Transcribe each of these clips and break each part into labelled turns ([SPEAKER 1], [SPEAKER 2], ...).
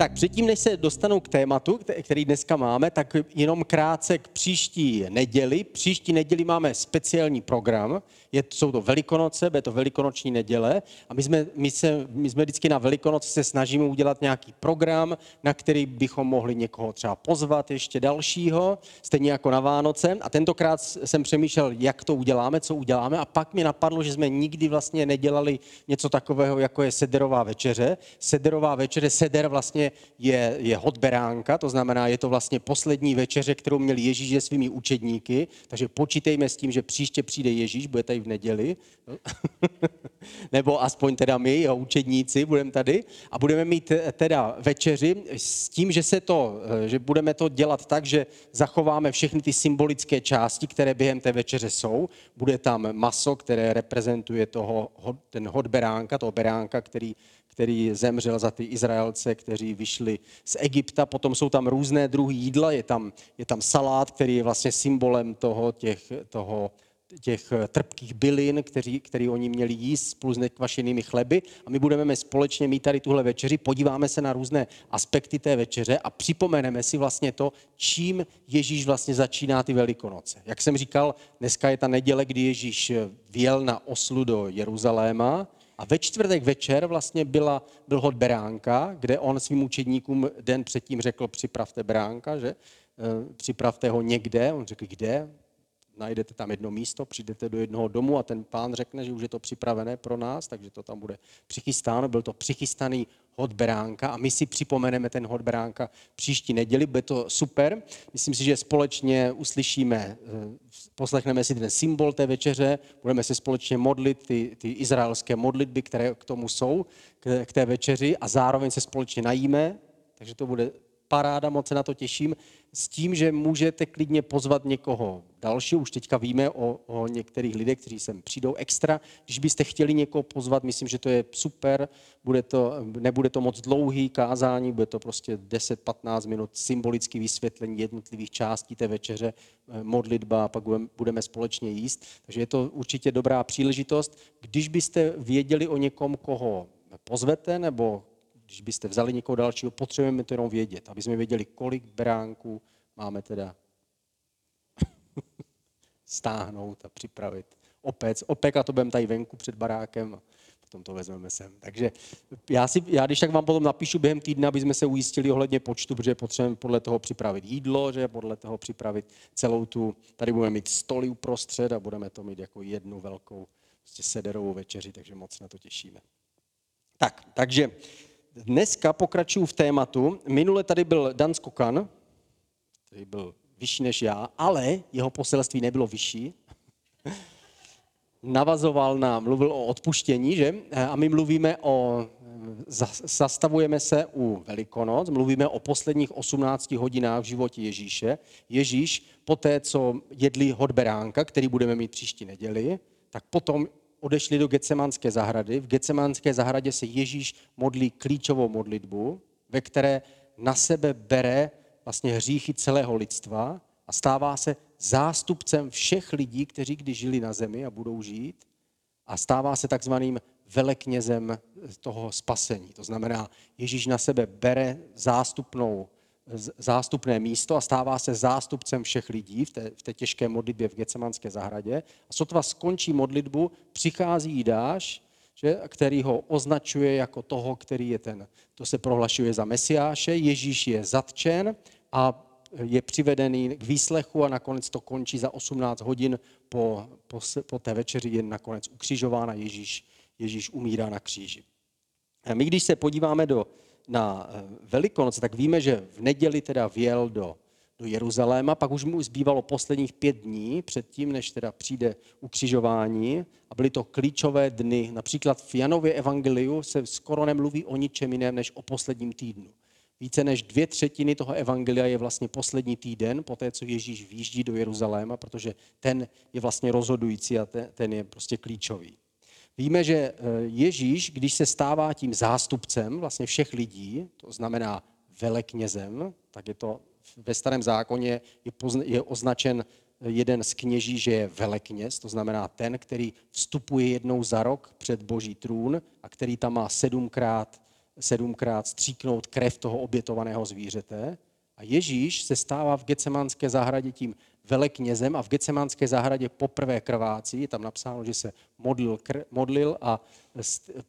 [SPEAKER 1] Tak předtím, než se dostanu k tématu, který dneska máme, tak jenom krátce k příští neděli. Příští neděli máme speciální program, je, jsou to Velikonoce, bude to Velikonoční neděle a my jsme, my, se, my jsme vždycky na Velikonoce se snažíme udělat nějaký program, na který bychom mohli někoho třeba pozvat ještě dalšího, stejně jako na Vánoce. A tentokrát jsem přemýšlel, jak to uděláme, co uděláme a pak mi napadlo, že jsme nikdy vlastně nedělali něco takového, jako je sederová večeře. Sederová večeře, seder vlastně je, je hot beránka, to znamená, je to vlastně poslední večeře, kterou měl Ježíš se svými učedníky, takže počítejme s tím, že příště přijde Ježíš, bude tady v neděli, nebo aspoň teda my, jeho učedníci, budeme tady a budeme mít teda večeři s tím, že, se to, že budeme to dělat tak, že zachováme všechny ty symbolické části, které během té večeře jsou. Bude tam maso, které reprezentuje toho, ten hod beránka, toho beránka, který který zemřel za ty Izraelce, kteří vyšli z Egypta. Potom jsou tam různé druhy jídla, je tam, je tam salát, který je vlastně symbolem toho, těch, toho, těch trpkých bylin, který, který oni měli jíst spolu s nekvašenými chleby. A my budeme společně mít tady tuhle večeři, podíváme se na různé aspekty té večeře a připomeneme si vlastně to, čím Ježíš vlastně začíná ty velikonoce. Jak jsem říkal, dneska je ta neděle, kdy Ježíš vjel na oslu do Jeruzaléma, a ve čtvrtek večer vlastně byla, byl hod beránka, kde on svým učedníkům den předtím řekl, připravte beránka, že? Eh, připravte ho někde. On řekl, kde? Najdete tam jedno místo, přijdete do jednoho domu a ten pán řekne, že už je to připravené pro nás, takže to tam bude přichystáno. Byl to přichystaný hod beránka a my si připomeneme ten hod beránka příští neděli, bude to super. Myslím si, že společně uslyšíme, eh, poslechneme si ten symbol té večeře, budeme se společně modlit, ty, ty izraelské modlitby, které k tomu jsou, k, k té večeři a zároveň se společně najíme, takže to bude paráda, moc se na to těším, s tím, že můžete klidně pozvat někoho dalšího. Už teďka víme o, o některých lidech, kteří sem přijdou extra. Když byste chtěli někoho pozvat, myslím, že to je super. Bude to, nebude to moc dlouhý kázání, bude to prostě 10-15 minut symbolické vysvětlení jednotlivých částí té večeře, eh, modlitba a pak budeme společně jíst. Takže je to určitě dobrá příležitost. Když byste věděli o někom, koho pozvete, nebo když byste vzali někoho dalšího, potřebujeme to jenom vědět, aby jsme věděli, kolik beránků máme teda stáhnout a připravit. Opec, opek a to budeme tady venku před barákem a potom to vezmeme sem. Takže já, si, já když tak vám potom napíšu během týdne, aby jsme se ujistili ohledně počtu, protože potřebujeme podle toho připravit jídlo, že podle toho připravit celou tu, tady budeme mít stoly uprostřed a budeme to mít jako jednu velkou prostě sederovou večeři, takže moc na to těšíme. Tak, takže dneska pokračuju v tématu. Minule tady byl Dan Skokan, který byl vyšší než já, ale jeho poselství nebylo vyšší. Navazoval na, mluvil o odpuštění, že? A my mluvíme o, zastavujeme se u Velikonoc, mluvíme o posledních 18 hodinách v životě Ježíše. Ježíš, po té, co jedli hodberánka, který budeme mít příští neděli, tak potom odešli do Getsemanské zahrady. V Getsemanské zahradě se Ježíš modlí klíčovou modlitbu, ve které na sebe bere vlastně hříchy celého lidstva a stává se zástupcem všech lidí, kteří kdy žili na zemi a budou žít a stává se takzvaným veleknězem toho spasení. To znamená, Ježíš na sebe bere zástupnou zástupné místo a stává se zástupcem všech lidí v té, v té těžké modlitbě v Gecemanské zahradě. A sotva skončí modlitbu, přichází Jidáš, že, který ho označuje jako toho, který je ten, to se prohlašuje za Mesiáše. Ježíš je zatčen a je přivedený k výslechu a nakonec to končí za 18 hodin po, po, po té večeři je nakonec ukřižován a Ježíš, Ježíš umírá na kříži. A my, když se podíváme do na eh, Velikonoce, tak víme, že v neděli teda vjel do, do Jeruzaléma, pak už mu zbývalo posledních pět dní předtím, než teda přijde ukřižování a byly to klíčové dny. Například v Janově evangeliu se skoro nemluví o ničem jiném, než o posledním týdnu. Více než dvě třetiny toho evangelia je vlastně poslední týden, po té, co Ježíš výjíždí do Jeruzaléma, protože ten je vlastně rozhodující a ten, ten je prostě klíčový. Víme, že eh, Ježíš, když se stává tím zástupcem vlastně všech lidí, to znamená veleknězem, tak je to ve starém zákoně je, pozna, je označen jeden z kněží, že je velekněz, to znamená ten, který vstupuje jednou za rok před boží trůn a který tam má sedmkrát, sedmkrát stříknout krev toho obětovaného zvířete. A Ježíš se stává v Getsemanské zahradě tím veleknězem a v Getsemanské zahradě poprvé krvácí. Je tam napsáno, že se modlil, kr, modlil a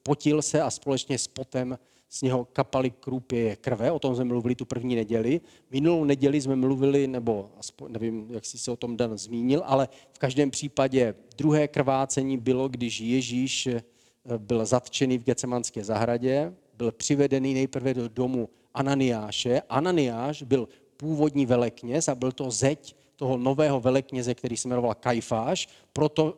[SPEAKER 1] potil se a společně s potem z něho kapaly krůpě krve, o tom jsme mluvili tu první neděli. Minulou neděli jsme mluvili, nebo aspoň, nevím, jak jsi se o tom Dan zmínil, ale v každém případě druhé krvácení bylo, když Ježíš eh, byl zatčený v Gecemanské zahradě, byl přivedený nejprve do domu Ananiáše. Ananiáš byl původní velekněz a byl to zeď toho nového velekněze, který se jmenoval Kajfáš, proto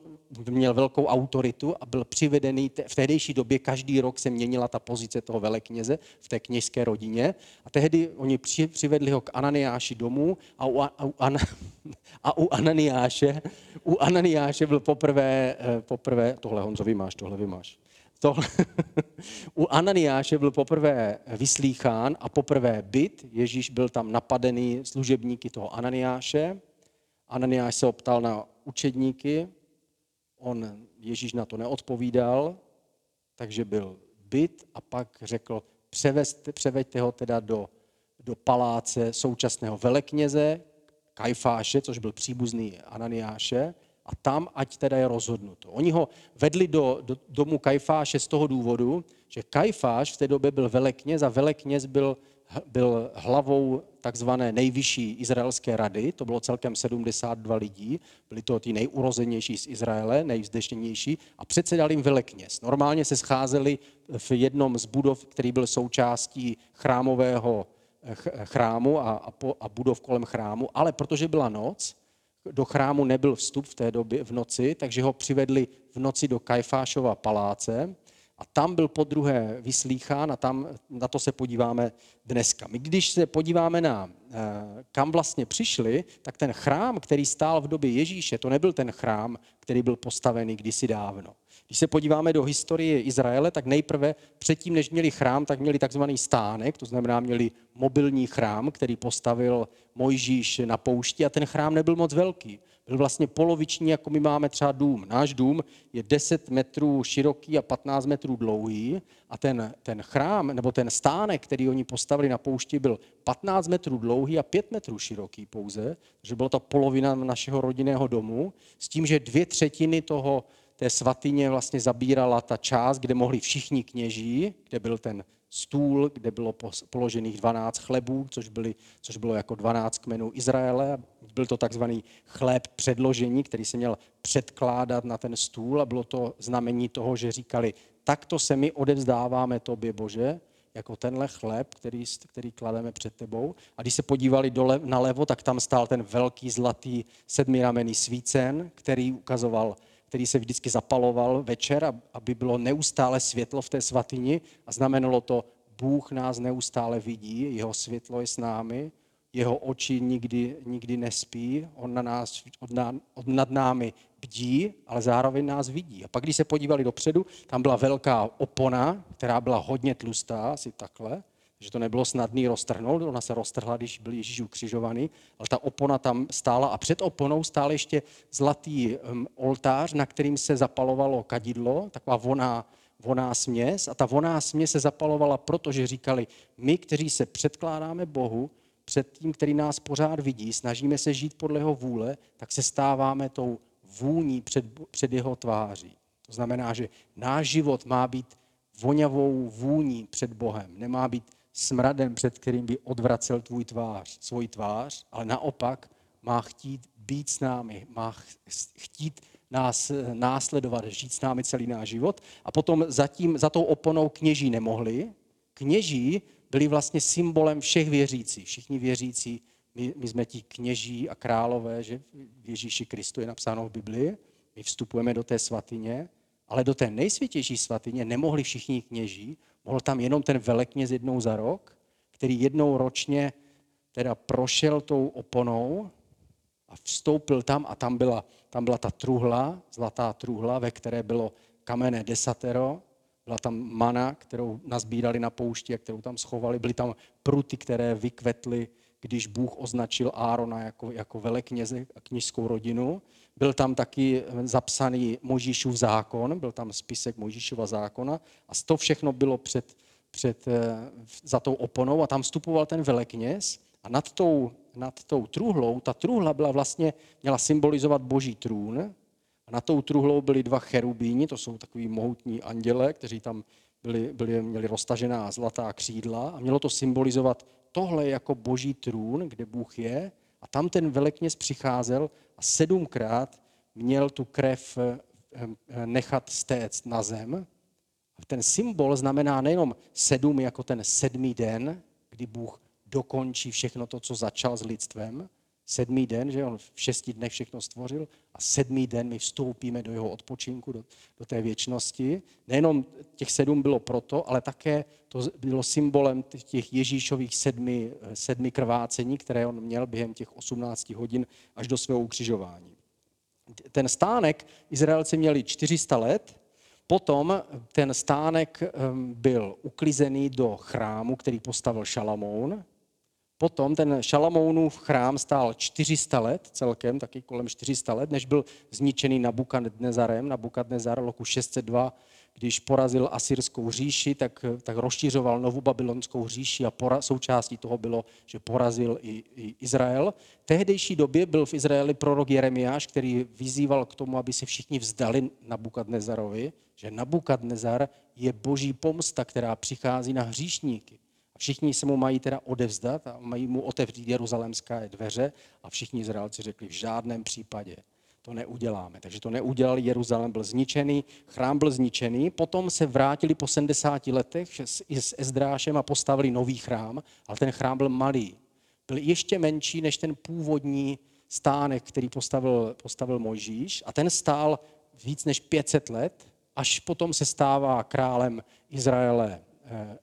[SPEAKER 1] měl velkou autoritu a byl přivedený, v tehdejší době každý rok se měnila ta pozice toho velekněze v té kněžské rodině a tehdy oni přivedli ho k Ananiáši domů a u, a u, Ana, a u Ananiáše, u Ananiáše byl poprvé, eh, poprvé, tohle Honzo vymáš, tohle vymáš. Tohle, u Ananiáše byl poprvé vyslýchán a poprvé byt. Ježíš byl tam napadený služebníky toho Ananiáše. Ananiáš se optal na učedníky, on, Ježíš na to neodpovídal, takže byl byt a pak řekl, převeste, převeďte ho teda do, do paláce současného velekněze, Kajfáše, což byl příbuzný Ananiáše, a tam ať teda je rozhodnuto. Oni ho vedli do, do domu Kajfáše z toho důvodu, že Kajfáš v té době byl velekněz a velekněz byl byl hlavou takzvané nejvyšší izraelské rady, to bylo celkem 72 lidí, byli to ty nejurozenější z Izraele, nejvzdešněnější, a předsedal jim velekněz. Normálně se scházeli v jednom z budov, který byl součástí chrámového chrámu a, a, po, a budov kolem chrámu, ale protože byla noc, do chrámu nebyl vstup v té době v noci, takže ho přivedli v noci do Kajfášova paláce a tam byl po druhé vyslýchán a tam na to se podíváme dneska. My když se podíváme na, eh, kam vlastně přišli, tak ten chrám, který stál v době Ježíše, to nebyl ten chrám, který byl postavený kdysi dávno. Když se podíváme do historie Izraele, tak nejprve předtím, než měli chrám, tak měli takzvaný stánek, to znamená měli mobilní chrám, který postavil Mojžíš na poušti a ten chrám nebyl moc velký byl vlastně poloviční, jako my máme třeba dům. Náš dům je 10 metrů široký a 15 metrů dlouhý a ten, ten chrám, nebo ten stánek, který oni postavili na poušti, byl 15 metrů dlouhý a 5 metrů široký pouze, takže byla to polovina našeho rodinného domu, s tím, že dvě třetiny toho, té svatyně vlastně zabírala ta část, kde mohli všichni kněží, kde byl ten stůl, kde bylo položených 12 chlebů, což, byly, což bylo jako 12 kmenů Izraele. Byl to takzvaný chléb předložení, který se měl předkládat na ten stůl a bylo to znamení toho, že říkali, takto se my odevzdáváme tobě, Bože, jako tenhle chléb, který, který klademe před tebou. A když se podívali dole, nalevo, tak tam stál ten velký zlatý sedmiramený svícen, který ukazoval který se vždycky zapaloval večer, aby bylo neustále světlo v té svatyni a znamenalo to, Bůh nás neustále vidí, jeho světlo je s námi, jeho oči nikdy, nikdy nespí, on na nás, od, ná, od nad námi bdí, ale zároveň nás vidí. A pak, když se podívali dopředu, tam byla velká opona, která byla hodně tlustá, asi takhle, že to nebylo snadné roztrhnout, ona se roztrhla, když byl Ježíš ukřižovaný, ale ta opona tam stála a před oponou stál ještě zlatý oltář, na kterým se zapalovalo kadidlo, taková voná, voná směs a ta voná směs se zapalovala, protože říkali, my, kteří se předkládáme Bohu, před tím, který nás pořád vidí, snažíme se žít podle jeho vůle, tak se stáváme tou vůní před, před jeho tváří. To znamená, že náš život má být voňavou vůní před Bohem. Nemá být smradem, před kterým by odvracel tvůj tvář, svůj tvář, ale naopak má chtít být s námi, má chtít nás následovat, žít s námi celý náš život. A potom zatím, za tou oponou kněží nemohli. Kněží byli vlastně symbolem všech věřících. Všichni věřící, my, my jsme ti kněží a králové, že v Ježíši Kristu je napsáno v Biblii. My vstupujeme do té svatyně, ale do té nejsvětější svatyně nemohli všichni kněží, Mohl tam jenom ten velekněz jednou za rok, který jednou ročně teda prošel tou oponou a vstoupil tam a tam byla, tam byla ta truhla, zlatá truhla, ve které bylo kamenné desatero, byla tam mana, kterou nazbírali na poušti a kterou tam schovali, byly tam pruty, které vykvetly, když Bůh označil Árona jako, jako velekněze a knižskou rodinu. Byl tam taky zapsaný Možíšův zákon, byl tam spisek Možíšova zákona a to všechno bylo před, před, eh, za tou oponou a tam vstupoval ten velekněz a nad tou, nad tou truhlou, ta truhla byla vlastně, měla symbolizovat boží trůn a nad tou truhlou byly dva cherubíni, to jsou takový mohutní anděle, kteří tam byli, byli, měli roztažená zlatá křídla a mělo to symbolizovat tohle jako boží trůn, kde Bůh je a tam ten velekněz přicházel a sedmkrát měl tu krev eh, eh, nechat stéct na zem. A ten symbol znamená nejenom sedm jako ten sedmý den, kdy Bůh dokončí všechno to, co začal s lidstvem. Sedmý den, že on v šesti dnech všechno stvořil a sedmý den my vstoupíme do jeho odpočinku, do, do té věčnosti. Nejenom těch sedm bylo proto, ale také to bylo symbolem těch Ježíšových sedmi, sedmi krvácení, které on měl během těch 18 hodin až do svého ukřižování. Ten stánek Izraelci měli 400 let, potom ten stánek byl uklizený do chrámu, který postavil Šalamoun, Potom ten Šalamounův chrám stál 400 let, celkem taky kolem 400 let, než byl zničený Nabukadnezarem. Nabukadnezar roku 602, když porazil asyrskou říši, tak, tak rozšířoval novou babylonskou říši a pora, součástí toho bylo, že porazil i, i Izrael. V tehdejší době byl v Izraeli prorok Jeremiáš, který vyzýval k tomu, aby se všichni vzdali Nabukadnezarovi, že Nabukadnezar je boží pomsta, která přichází na hříšníky. Všichni se mu mají teda odevzdat a mají mu otevřít jeruzalémské dveře a všichni Izraelci řekli v žádném případě to neuděláme. Takže to neudělali, Jeruzalém byl zničený, chrám byl zničený, potom se vrátili po 70 letech s Ezdrášem a postavili nový chrám, ale ten chrám byl malý. Byl ještě menší než ten původní stánek, který postavil, postavil Mojžíš a ten stál víc než 500 let, až potom se stává králem Izraele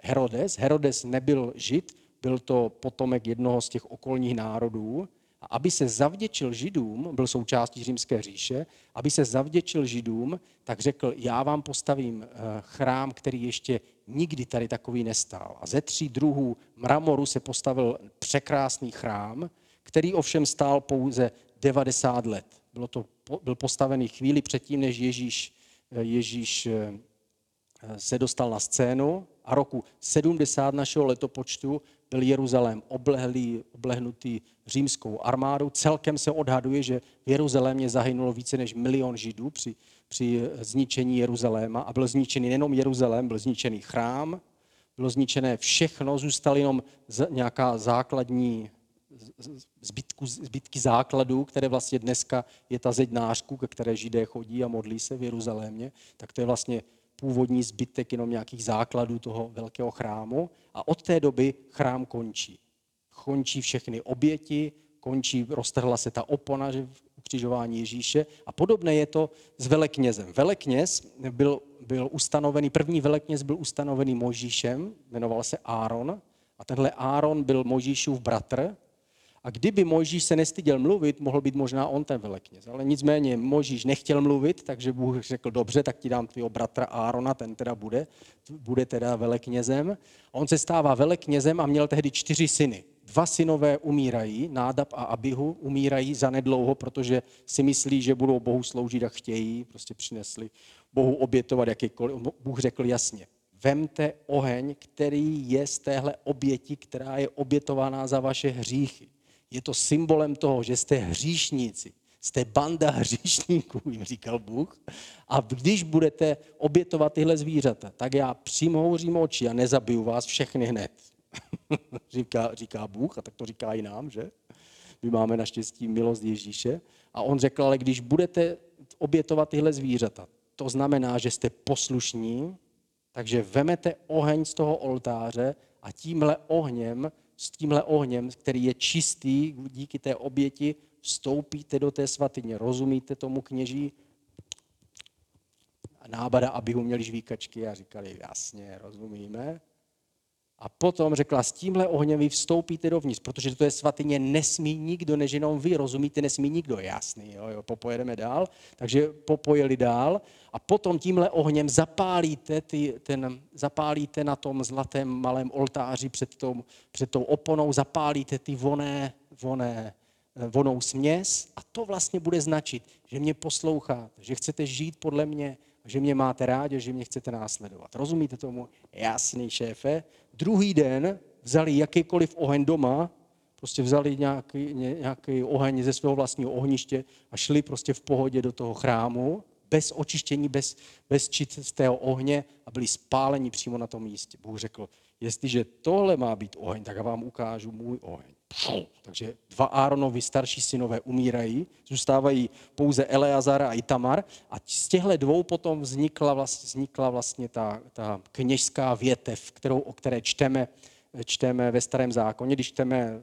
[SPEAKER 1] Herodes. Herodes nebyl žid, byl to potomek jednoho z těch okolních národů. A aby se zavděčil židům, byl součástí římské říše, aby se zavděčil židům, tak řekl, já vám postavím eh, chrám, který ještě nikdy tady takový nestál. A ze tří druhů mramoru se postavil překrásný chrám, který ovšem stál pouze 90 let. Bylo to, byl postavený chvíli předtím, než Ježíš, eh, Ježíš se dostal na scénu a roku 70 našeho letopočtu byl Jeruzalém oblehlý, oblehnutý římskou armádou. Celkem se odhaduje, že v Jeruzalémě zahynulo více než milion židů při, při zničení Jeruzaléma a byl zničený nejenom Jeruzalém, byl zničený chrám, bylo zničené všechno, zůstal jenom nějaká základní zbytku, zbytky základů, které vlastně dneska je ta zeď nářku, ke které židé chodí a modlí se v Jeruzalémě, tak to je vlastně původní zbytek jenom nějakých základů toho velkého chrámu a od té doby chrám končí. Končí všechny oběti, končí, roztrhla se ta opona že v ukřižování Ježíše a podobné je to s veleknězem. Velekněz byl, byl ustanovený, první velekněz byl ustanovený Možíšem, jmenoval se Áron a tenhle Áron byl Možíšův bratr, a kdyby Mojžíš se nestyděl mluvit, mohl být možná on ten velekněz. Ale nicméně Mojžíš nechtěl mluvit, takže Bůh řekl, dobře, tak ti dám tvého bratra Árona, ten teda bude, bude teda veleknězem. A on se stává veleknězem a měl tehdy čtyři syny. Dva synové umírají, Nádab a Abihu umírají zanedlouho, protože si myslí, že budou Bohu sloužit a chtějí, prostě přinesli Bohu obětovat jakýkoliv. Bůh řekl jasně, vemte oheň, který je z téhle oběti, která je obětovaná za vaše hříchy je to symbolem toho, že jste hříšníci. Jste banda hříšníků, jim říkal Bůh. A když budete obětovat tyhle zvířata, tak já přimhouřím oči a nezabiju vás všechny hned. říká, říká Bůh a tak to říká i nám, že? My máme naštěstí milost Ježíše. A on řekl, ale když budete obětovat tyhle zvířata, to znamená, že jste poslušní, takže vemete oheň z toho oltáře a tímhle ohněm s tímhle ohněm, který je čistý díky té oběti, vstoupíte do té svatyně. Rozumíte tomu kněží? A nábada, aby ho měli žvíkačky a říkali, jasně, rozumíme. A potom řekla, s tímhle ohněm vy vstoupíte dovnitř, protože to je svatyně, nesmí nikdo, než jenom vy, rozumíte, nesmí nikdo, jasný, jo, jo, popojedeme dál. Takže popojeli dál. A potom tímhle ohněm zapálíte, ty, ten, zapálíte na tom zlatém malém oltáři před tou, před tou oponou, zapálíte ty voné, voné, eh, vonou směs. A to vlastně bude značit, že mě posloucháte, že chcete žít podle mě, že mě máte rádi, že mě chcete následovat. Rozumíte tomu? Jasný, šéfe. Druhý den vzali jakýkoliv oheň doma, prostě vzali nějaký, nějaký oheň ze svého vlastního ohniště a šli prostě v pohodě do toho chrámu, bez očištění, bez, bez čistého ohně a byli spáleni přímo na tom místě. Bůh řekl, jestliže tohle má být oheň, tak já vám ukážu můj oheň. Takže dva Áronovi starší synové umírají, zůstávají pouze Eleazar a Itamar. A z těchto dvou potom vznikla vlastně, vznikla vlastně ta, ta kněžská větev, kterou, o které čteme, čteme ve starém zákoně. Když čteme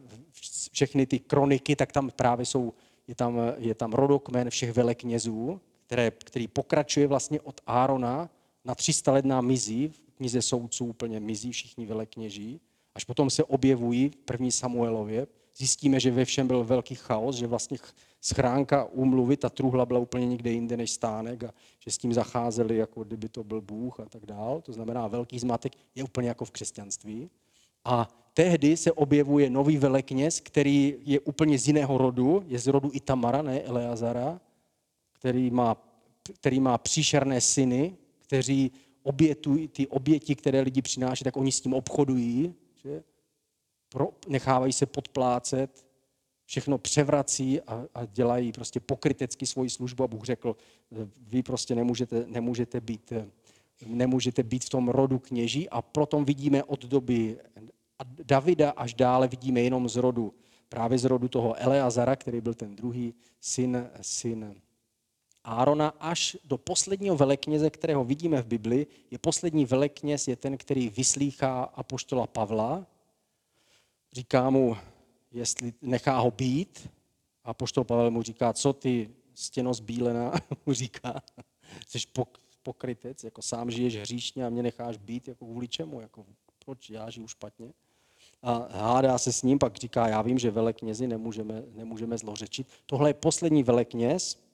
[SPEAKER 1] všechny ty kroniky, tak tam právě jsou, je tam, je tam rodokmen všech veleknězů, které, který pokračuje vlastně od Árona na 300 let nám mizí, v knize soudců úplně mizí všichni velekněží až potom se objevují v první Samuelově, zjistíme, že ve všem byl velký chaos, že vlastně schránka úmluvy, ta truhla byla úplně někde jinde než stánek a že s tím zacházeli, jako kdyby to byl Bůh a tak dál. To znamená, velký zmatek je úplně jako v křesťanství. A tehdy se objevuje nový velekněz, který je úplně z jiného rodu, je z rodu Itamara, ne Eleazara, který má, který má příšerné syny, kteří obětují ty oběti, které lidi přináší, tak oni s tím obchodují, že? Pro, nechávají se podplácet, všechno převrací a, a dělají prostě pokrytecky svoji službu a Bůh řekl, vy prostě nemůžete, nemůžete, být, nemůžete být v tom rodu kněží a proto vidíme od doby Davida až dále vidíme jenom z rodu, právě z rodu toho Eleazara, který byl ten druhý syn, syn Árona, až do posledního velekněze, kterého vidíme v Bibli, je poslední velekněz, je ten, který vyslýchá apoštola Pavla. Říká mu, jestli nechá ho být. A apoštol Pavel mu říká, co ty stěno zbílená, mu říká, jsi pokrytec, jako sám žiješ hříšně a mě necháš být, jako kvůli čemu, jako proč já žiju špatně. A hádá se s ním, pak říká, já vím, že veleknězi nemůžeme, nemůžeme zlořečit. Tohle je poslední velekněz,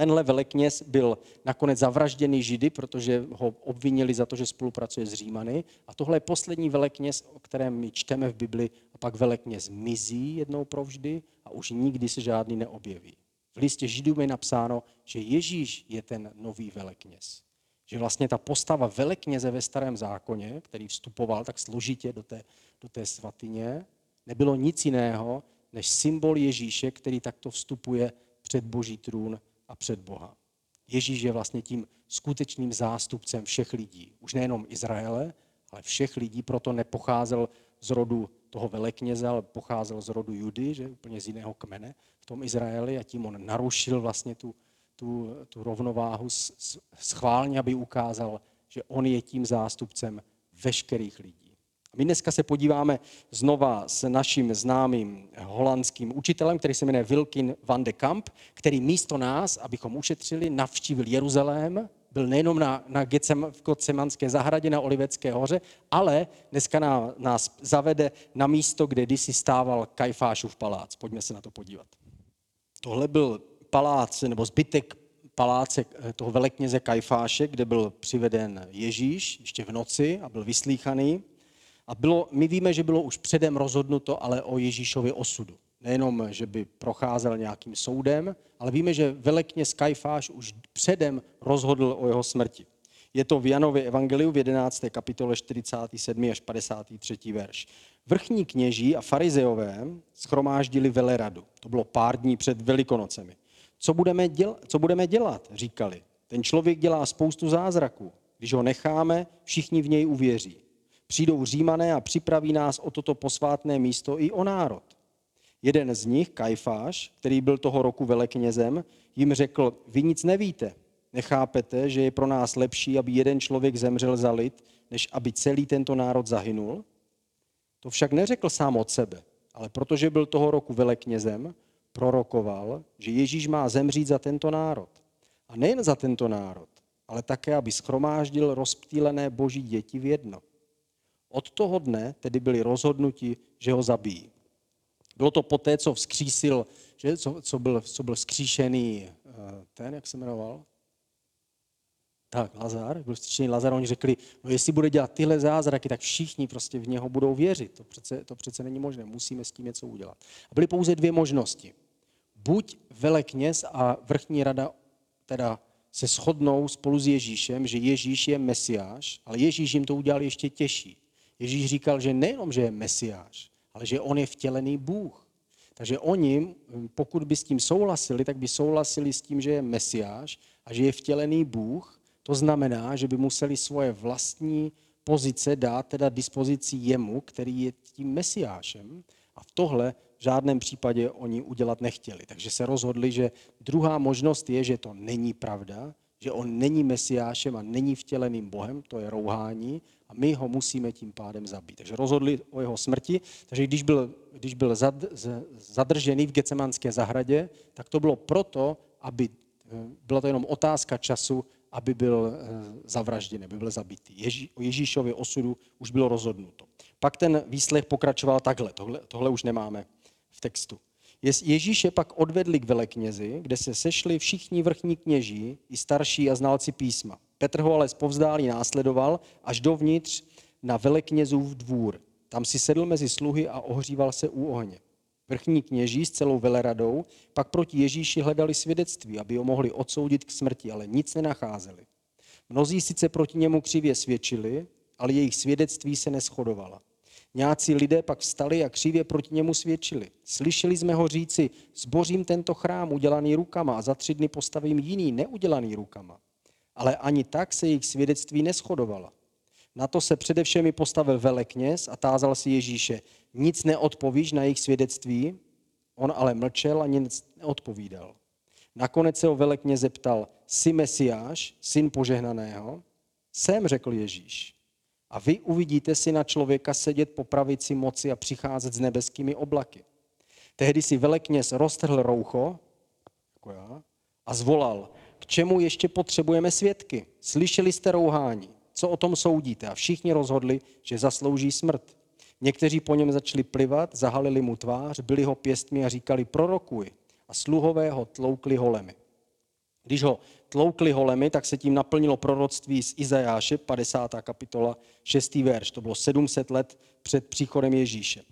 [SPEAKER 1] Tenhle velekněz byl nakonec zavražděný Židy, protože ho obvinili za to, že spolupracuje s Římany. A tohle je poslední velekněz, o kterém my čteme v Bibli. A pak velekněz mizí jednou provždy a už nikdy se žádný neobjeví. V listě Židům je napsáno, že Ježíš je ten nový velekněz. Že vlastně ta postava velekněze ve starém zákoně, který vstupoval tak složitě do té, do té svatyně, nebylo nic jiného, než symbol Ježíše, který takto vstupuje před boží trůn a před Boha. Ježíš je vlastně tím skutečným zástupcem všech lidí. Už nejenom Izraele, ale všech lidí, proto nepocházel z rodu toho velekněze, ale pocházel z rodu Judy, že úplně z jiného kmene v tom Izraeli a tím on narušil vlastně tu, tu, tu rovnováhu schválně, aby ukázal, že on je tím zástupcem veškerých lidí. My dneska se podíváme znova s naším známým holandským učitelem, který se jmenuje Wilkin van de Kamp, který místo nás, abychom ušetřili, navštívil Jeruzalém, byl nejenom na, na Gecem, v Gotsemanské zahradě na Olivecké hoře, ale dneska na, nás zavede na místo, kde kdysi stával Kajfášův palác. Pojďme se na to podívat. Tohle byl palác, nebo zbytek paláce eh, toho velekněze Kajfáše, kde byl přiveden Ježíš ještě v noci a byl vyslíchaný. A bylo, my víme, že bylo už předem rozhodnuto, ale o Ježíšově osudu. Nejenom, že by procházel nějakým soudem, ale víme, že velekněz Kajfáš už předem rozhodl o jeho smrti. Je to v Janově evangeliu v 11. kapitole 47. až 53. verš. Vrchní kněží a farizeové schromáždili veleradu. To bylo pár dní před Velikonocemi. Co budeme, dělat, co budeme dělat, říkali. Ten člověk dělá spoustu zázraků. Když ho necháme, všichni v něj uvěří. Přijdou římané a připraví nás o toto posvátné místo i o národ. Jeden z nich, Kajfáš, který byl toho roku veleknězem, jim řekl, vy nic nevíte, nechápete, že je pro nás lepší, aby jeden člověk zemřel za lid, než aby celý tento národ zahynul? To však neřekl sám od sebe, ale protože byl toho roku veleknězem, prorokoval, že Ježíš má zemřít za tento národ. A nejen za tento národ, ale také, aby schromáždil rozptýlené boží děti v jedno. Od toho dne tedy byli rozhodnuti, že ho zabijí. Bylo to poté, co vzkřísil, že, co, co, byl, co byl vzkříšený eh, ten, jak se jmenoval? Tak, Lazar, byl vzkříšený Lazar, oni řekli, no jestli bude dělat tyhle zázraky, tak všichni prostě v něho budou věřit. To přece, to přece není možné, musíme s tím něco udělat. A byly pouze dvě možnosti. Buď velekněz a vrchní rada teda se shodnou spolu s Ježíšem, že Ježíš je mesiáš, ale Ježíš jim to udělal ještě těžší. Ježíš říkal, že nejenom, že je mesiáš, ale že on je vtělený Bůh. Takže oni, pokud by s tím souhlasili, tak by souhlasili s tím, že je mesiáš a že je vtělený Bůh. To znamená, že by museli svoje vlastní pozice dát teda dispozici jemu, který je tím mesiášem. A v tohle v žádném případě oni udělat nechtěli. Takže se rozhodli, že druhá možnost je, že to není pravda, že on není mesiášem a není vtěleným Bohem, to je rouhání, a my ho musíme tím pádem zabít. Takže rozhodli o jeho smrti, takže když byl, když byl zad, zadržený v Gecemanské zahradě, tak to bylo proto, aby, eh, byla to jenom otázka času, aby byl eh, zavražděn, aby byl zabitý. Ježí, o Ježíšově osudu už bylo rozhodnuto. Pak ten výslech pokračoval takhle, tohle, tohle už nemáme v textu. Ježíše pak odvedli k veleknězi, kde se sešli všichni vrchní kněží, i starší a znalci písma. Petr ho ale zpovzdálí následoval až dovnitř na veleknězův dvůr. Tam si sedl mezi sluhy a ohříval se u ohně. Vrchní kněží s celou veleradou pak proti Ježíši hledali svědectví, aby ho mohli odsoudit k smrti, ale nic nenacházeli. Mnozí sice proti němu křivě svědčili, ale jejich svědectví se neschodovala. Nějací lidé pak vstali a křivě proti němu svědčili. Slyšeli jsme ho říci, zbořím tento chrám udělaný rukama a za tři dny postavím jiný neudělaný rukama. Ale ani tak se jejich svědectví neschodovala. Na to se především postavil velekněz a tázal si Ježíše, nic neodpovíš na jejich svědectví? On ale mlčel a nic neodpovídal. Nakonec se ho velekně zeptal, jsi Mesiáš, syn požehnaného? Jsem, řekl Ježíš. A vy uvidíte si na člověka sedět po pravici moci a přicházet s nebeskými oblaky. Tehdy si velekněz roztrhl roucho jako já, a zvolal, čemu ještě potřebujeme svědky? Slyšeli jste rouhání, co o tom soudíte? A všichni rozhodli, že zaslouží smrt. Někteří po něm začali plivat, zahalili mu tvář, byli ho pěstmi a říkali prorokuj. A sluhové ho tloukli holemi. Když ho tloukli holemi, tak se tím naplnilo proroctví z Izajáše, 50. kapitola, 6. verš. To bylo 700 let před příchodem Ježíše.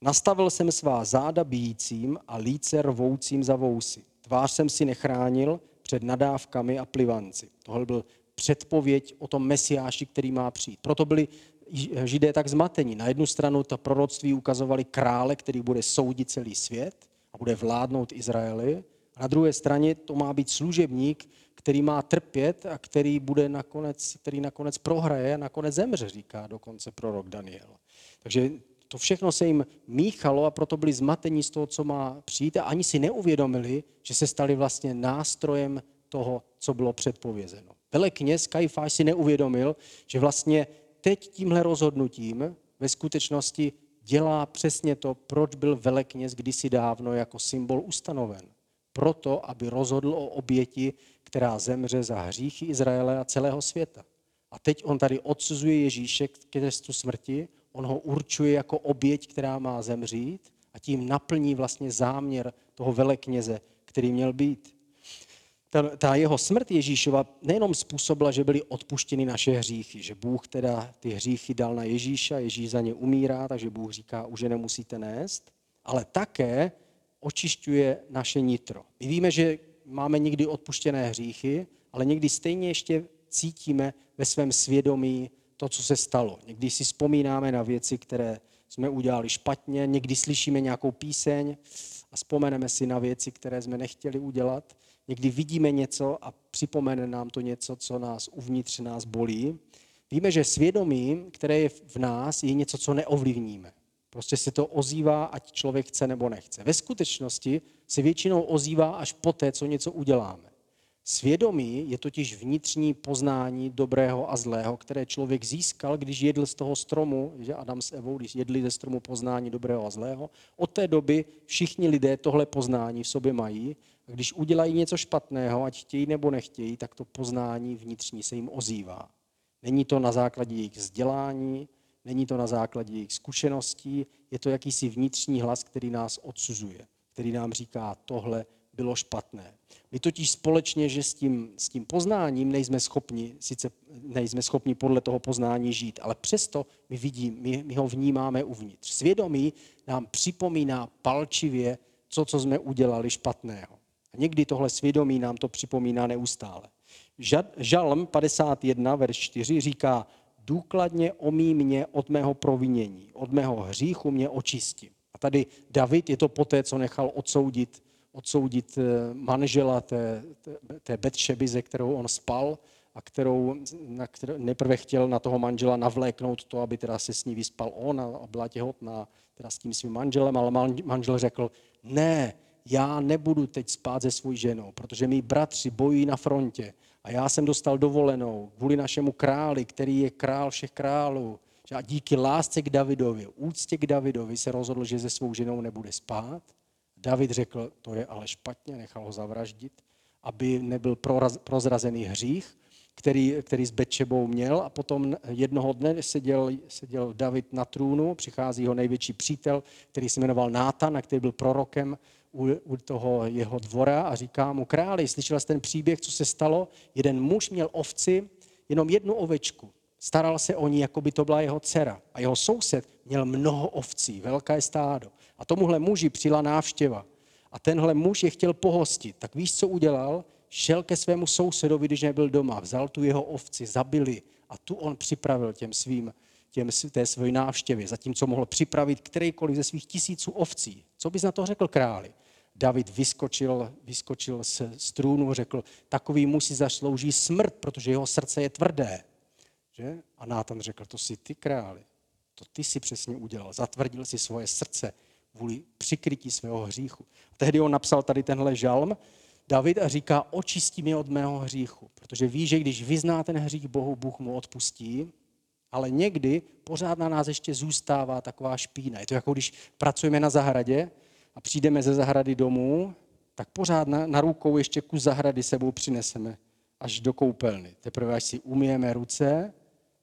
[SPEAKER 1] Nastavil jsem svá záda bíjícím a líce rvoucím za vousy. Tvář jsem si nechránil před nadávkami a plivanci. Tohle byl předpověď o tom mesiáši, který má přijít. Proto byli židé tak zmatení. Na jednu stranu to proroctví ukazovali krále, který bude soudit celý svět a bude vládnout Izraeli. A na druhé straně to má být služebník, který má trpět a který bude nakonec, který nakonec prohraje a nakonec zemře, říká dokonce prorok Daniel. Takže to všechno se jim míchalo a proto byli zmatení z toho, co má přijít a ani si neuvědomili, že se stali vlastně nástrojem toho, co bylo předpovězeno. Velekněz Kajfáš si neuvědomil, že vlastně teď tímhle rozhodnutím ve skutečnosti dělá přesně to, proč byl velekněz kdysi dávno jako symbol ustanoven. Proto, aby rozhodl o oběti, která zemře za hříchy Izraele a celého světa. A teď on tady odsuzuje Ježíše k trestu smrti, on ho určuje jako oběť, která má zemřít a tím naplní vlastně záměr toho velekněze, který měl být ta, ta jeho smrt Ježíšova nejenom způsobila, že byly odpuštěny naše hříchy, že Bůh teda ty hříchy dal na Ježíša, Ježíš za ně umírá, takže Bůh říká, už je nemusíte nést, ale také očišťuje naše nitro. My víme, že máme někdy odpuštěné hříchy, ale někdy stejně ještě cítíme ve svém svědomí to, co se stalo. Někdy si vzpomínáme na věci, které jsme udělali špatně, někdy slyšíme nějakou píseň a vzpomeneme si na věci, které jsme nechtěli udělat. Někdy vidíme něco a připomene nám to něco, co nás uvnitř nás bolí. Víme, že svědomí, které je v nás, je něco, co neovlivníme. Prostě se to ozývá, ať člověk chce nebo nechce. Ve skutečnosti se většinou ozývá až poté, co něco uděláme. Svědomí je totiž vnitřní poznání dobrého a zlého, které člověk získal, když jedl z toho stromu, že Adam s Evou, když jedli ze stromu poznání dobrého a zlého. Od té doby všichni lidé tohle poznání v sobě mají. A když udělají něco špatného, ať chtějí nebo nechtějí, tak to poznání vnitřní se jim ozývá. Není to na základě jejich vzdělání, není to na základě jejich zkušeností, je to jakýsi vnitřní hlas, který nás odsuzuje, který nám říká, tohle bylo špatné. My totiž společně, že s tím, s tím poznáním nejsme schopni, sice nejsme schopni podle toho poznání žít, ale přesto my, vidím, my, my ho vnímáme uvnitř. Svědomí nám připomíná palčivě, co, co jsme udělali špatného. A někdy tohle svědomí nám to připomíná neustále. Žalm 51, verš 4 říká, důkladně omí mě od mého provinění, od mého hříchu mě očistí. A tady David je to poté, co nechal odsoudit, odsoudit eh, manžela té, té Betšeby, ze kterou on spal a kterou, na kterou nejprve chtěl na toho manžela navléknout to, aby teda se s ní vyspal on a byla těhotná teda s tím svým manželem, ale manžel řekl, ne, já nebudu teď spát se svou ženou, protože mý bratři bojují na frontě a já jsem dostal dovolenou kvůli našemu králi, který je král všech králů. A díky lásce k Davidovi, úctě k Davidovi se rozhodl, že se svou ženou nebude spát. David řekl, to je ale špatně, nechal ho zavraždit, aby nebyl prozrazený hřích, který, který s Betšebou měl. A potom jednoho dne seděl, seděl David na trůnu, přichází jeho největší přítel, který se jmenoval Nátan a který byl prorokem u, u toho jeho dvora a říká mu, králi, slyšel jsi ten příběh, co se stalo? Jeden muž měl ovci, jenom jednu ovečku. Staral se o ní, jako by to byla jeho dcera. A jeho soused měl mnoho ovcí, velké stádo. A tomuhle muži přijela návštěva. A tenhle muž je chtěl pohostit. Tak víš, co udělal? Šel ke svému sousedovi, když nebyl doma, vzal tu jeho ovci, zabili a tu on připravil těm svým, těm, té své návštěvě, zatímco mohl připravit kterýkoliv ze svých tisíců ovcí. Co bys na to řekl králi? David vyskočil, vyskočil z strůnu, řekl, takový muž si zaslouží smrt, protože jeho srdce je tvrdé. Že? A Nátan řekl, to si ty králi, to ty si přesně udělal, zatvrdil si svoje srdce kvůli přikrytí svého hříchu. A tehdy on napsal tady tenhle žalm, David a říká, očistí mě od mého hříchu, protože ví, že když vyzná ten hřích Bohu, Bůh mu odpustí, ale někdy pořád na nás ještě zůstává taková špína. Je to jako když pracujeme na zahradě a přijdeme ze zahrady domů, tak pořád na, na rukou ještě kus zahrady sebou přineseme až do koupelny. Teprve až si umyjeme ruce,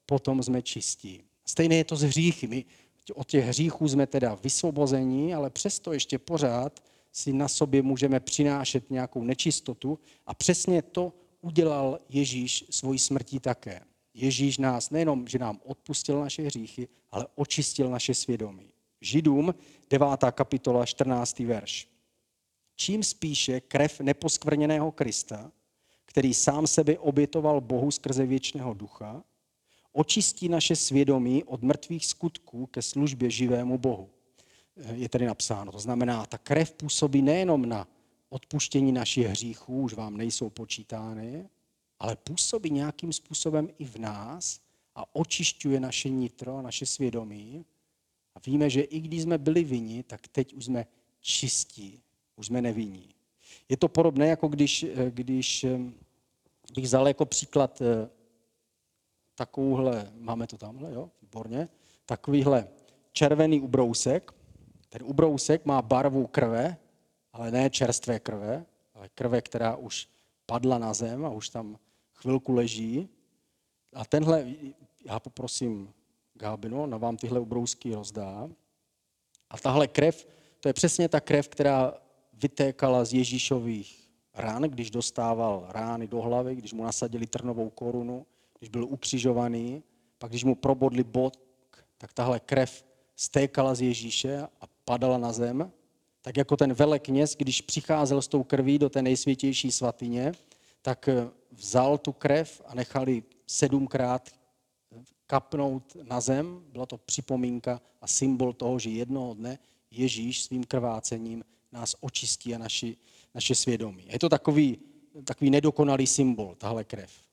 [SPEAKER 1] potom jsme čistí. Stejné je to s hříchy. My od těch hříchů jsme teda vysvobození, ale přesto ještě pořád si na sobě můžeme přinášet nějakou nečistotu a přesně to udělal Ježíš svojí smrtí také. Ježíš nás nejenom, že nám odpustil naše hříchy, ale očistil naše svědomí. Židům 9. kapitola 14. verš. Čím spíše krev neposkvrněného Krista, který sám sebe obětoval Bohu skrze věčného ducha, očistí naše svědomí od mrtvých skutků ke službě živému Bohu. Je tady napsáno. To znamená, ta krev působí nejenom na odpuštění našich hříchů, už vám nejsou počítány, ale působí nějakým způsobem i v nás a očišťuje naše nitro, naše svědomí, a víme, že i když jsme byli vinni, tak teď už jsme čistí, už jsme nevinní. Je to podobné, jako když, eh, když eh, bych vzal jako příklad eh, takovouhle, máme to tamhle, jo, výborně, takovýhle červený ubrousek. Ten ubrousek má barvu krve, ale ne čerstvé krve, ale krve, která už padla na zem a už tam chvilku leží. A tenhle, já poprosím Gábino, na vám tyhle ubrousky rozdá. A tahle krev, to je přesně ta krev, která vytékala z Ježíšových rán, když dostával rány do hlavy, když mu nasadili trnovou korunu, když byl ukřižovaný, pak když mu probodli bod, tak tahle krev stékala z Ježíše a padala na zem, tak jako ten velekněz, když přicházel s tou krví do té nejsvětější svatyně, tak vzal tu krev a nechali sedmkrát kapnout na zem. Byla to připomínka a symbol toho, že jednoho dne Ježíš svým krvácením nás očistí a naši, naše svědomí. Je to takový, takový nedokonalý symbol, tahle krev.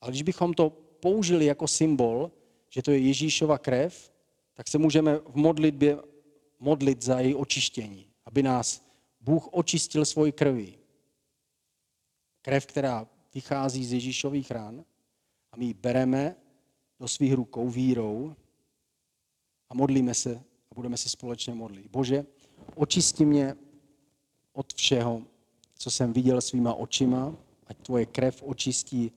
[SPEAKER 1] Ale když bychom to použili jako symbol, že to je Ježíšova krev, tak se můžeme v modlitbě modlit za její očištění, aby nás Bůh očistil svoji krví. Krev, která vychází z Ježíšových rán a my ji bereme do svých rukou vírou a modlíme se a budeme se společně modlit. Bože, očisti mě od všeho, co jsem viděl svýma očima, ať tvoje krev očistí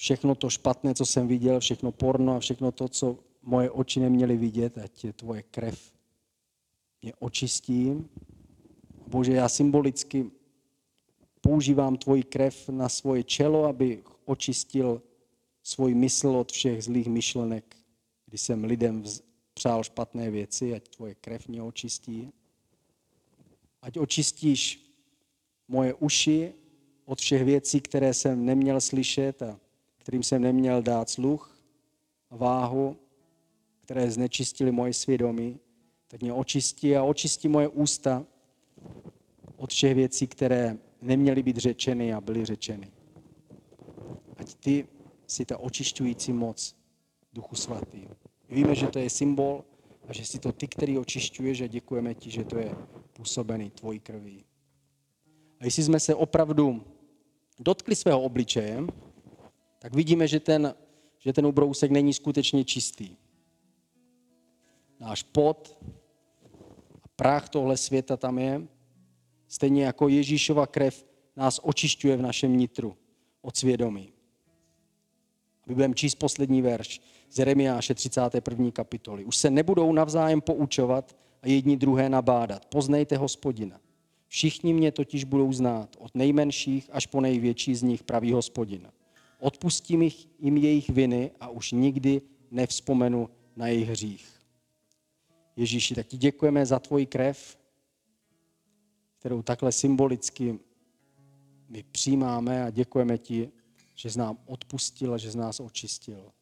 [SPEAKER 1] všechno to špatné, co jsem viděl, všechno porno a všechno to, co moje oči neměly vidět, ať je tvoje krev mě očistí. Bože, já symbolicky používám tvoji krev na svoje čelo, aby očistil svůj mysl od všech zlých myšlenek, kdy jsem lidem přál špatné věci, ať tvoje krev mě očistí. Ať očistíš moje uši od všech věcí, které jsem neměl slyšet a kterým jsem neměl dát sluch a váhu, které znečistily moje svědomí, tak mě očistí a očistí moje ústa od všech věcí, které neměly být řečeny a byly řečeny. Ať ty si ta očišťující moc Duchu Svatý. Víme, že to je symbol a že si to ty, který očišťuješ a děkujeme ti, že to je působený tvojí krví. A jestli jsme se opravdu dotkli svého obličeje, tak vidíme, že ten, že ten ubrousek není skutečně čistý. Náš pot a prach tohle světa tam je, stejně jako Ježíšova krev nás očišťuje v našem nitru od svědomí. My budeme číst poslední verš z Jeremiáše 31. kapitoly. Už se nebudou navzájem poučovat a jedni druhé nabádat. Poznejte hospodina. Všichni mě totiž budou znát, od nejmenších až po největší z nich pravý hospodina. Odpustím jim jejich viny a už nikdy nevzpomenu na jejich hřích. Ježíši, tak ti děkujeme za tvoji krev, kterou takhle symbolicky my přijímáme a děkujeme ti, že jsi nám odpustil a že z nás očistil.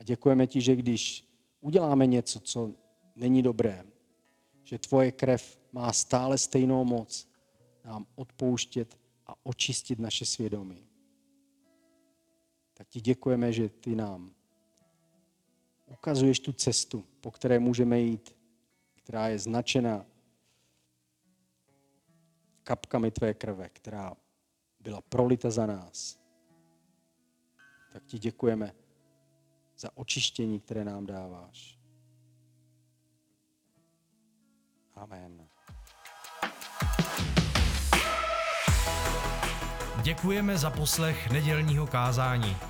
[SPEAKER 1] A děkujeme ti, že když uděláme něco, co není dobré, že tvoje krev má stále stejnou moc nám odpouštět a očistit naše svědomí. Tak ti děkujeme, že ty nám ukazuješ tu cestu, po které můžeme jít, která je značena kapkami tvé krve, která byla prolita za nás. Tak ti děkujeme za očištění, které nám dáváš. Amen.
[SPEAKER 2] Děkujeme za poslech nedělního kázání.